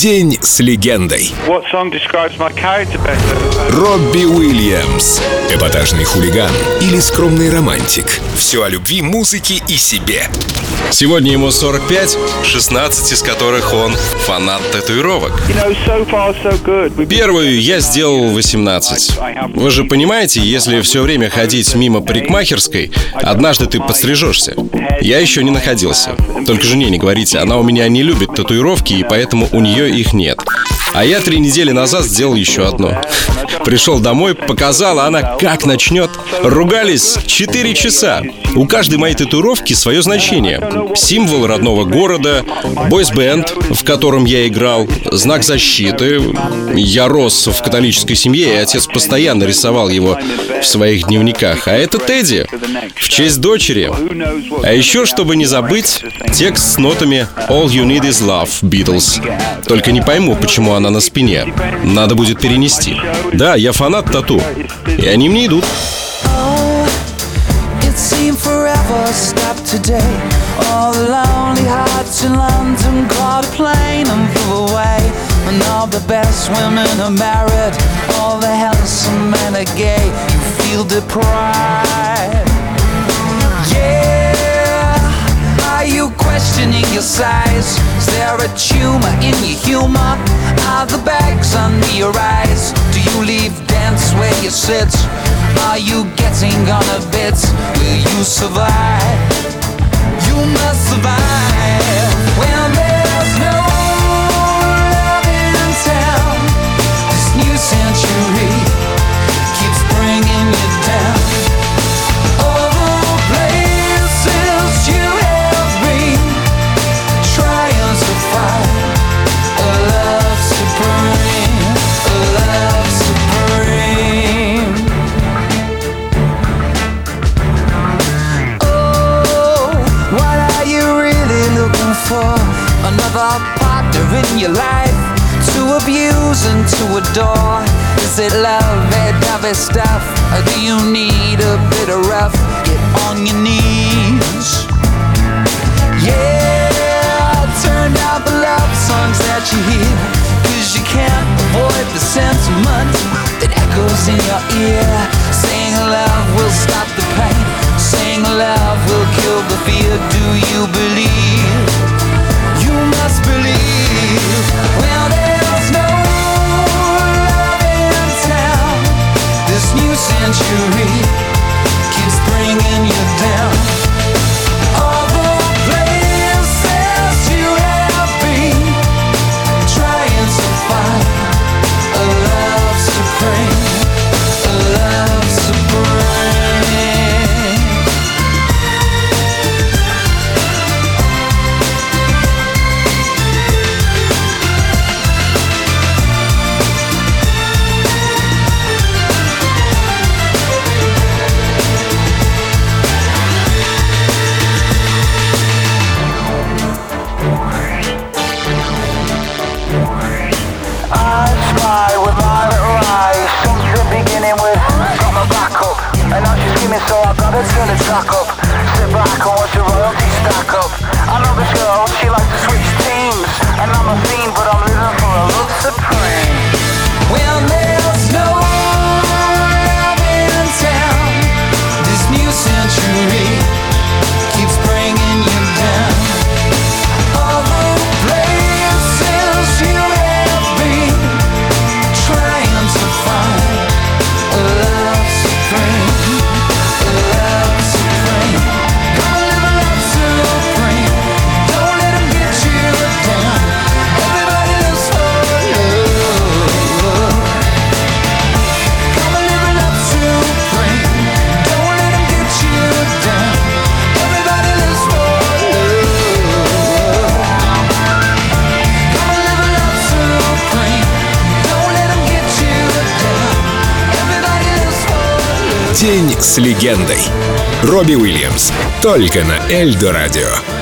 День с легендой. Робби Уильямс. Эпатажный хулиган или скромный романтик. Все о любви, музыке и себе. Сегодня ему 45, 16 из которых он фанат татуировок. Первую я сделал в 18. Вы же понимаете, если все время ходить мимо парикмахерской, однажды ты подстрижешься. Я еще не находился. Только жене не говорите, она у меня не любит татуировки, и поэтому у нее их нет. А я три недели назад сделал еще одну. Пришел домой, показал, а она как начнет. Ругались 4 часа. У каждой моей татуировки свое значение. Символ родного города, бойсбенд, в котором я играл, знак защиты. Я рос в католической семье, и отец постоянно рисовал его в своих дневниках. А это Тедди, в честь дочери. А еще, чтобы не забыть, текст с нотами «All you need is love» Beatles. Только не пойму, почему она на спине. Надо будет перенести. Да, я фанат тату. И они мне идут. Are you questioning your size? Is there a tumor in your humor? Are the bags under your eyes? Do you leave dance where you sit? Are you getting on a bit? Will you survive? You must survive when there's no love in town. This new century your life to abuse and to adore. Is it love, that dovey stuff? Or do you need a bit of rough? Get on your knees. Yeah, turn out the love songs that you hear. Cause you can't avoid the sentiment that echoes in your ear. Saying love will stop the pain. Saying love will kill the fear. Do you believe? You must believe century keeps bringing you down. Sucker. День с легендой. Робби Уильямс. Только на Эльдо Радио.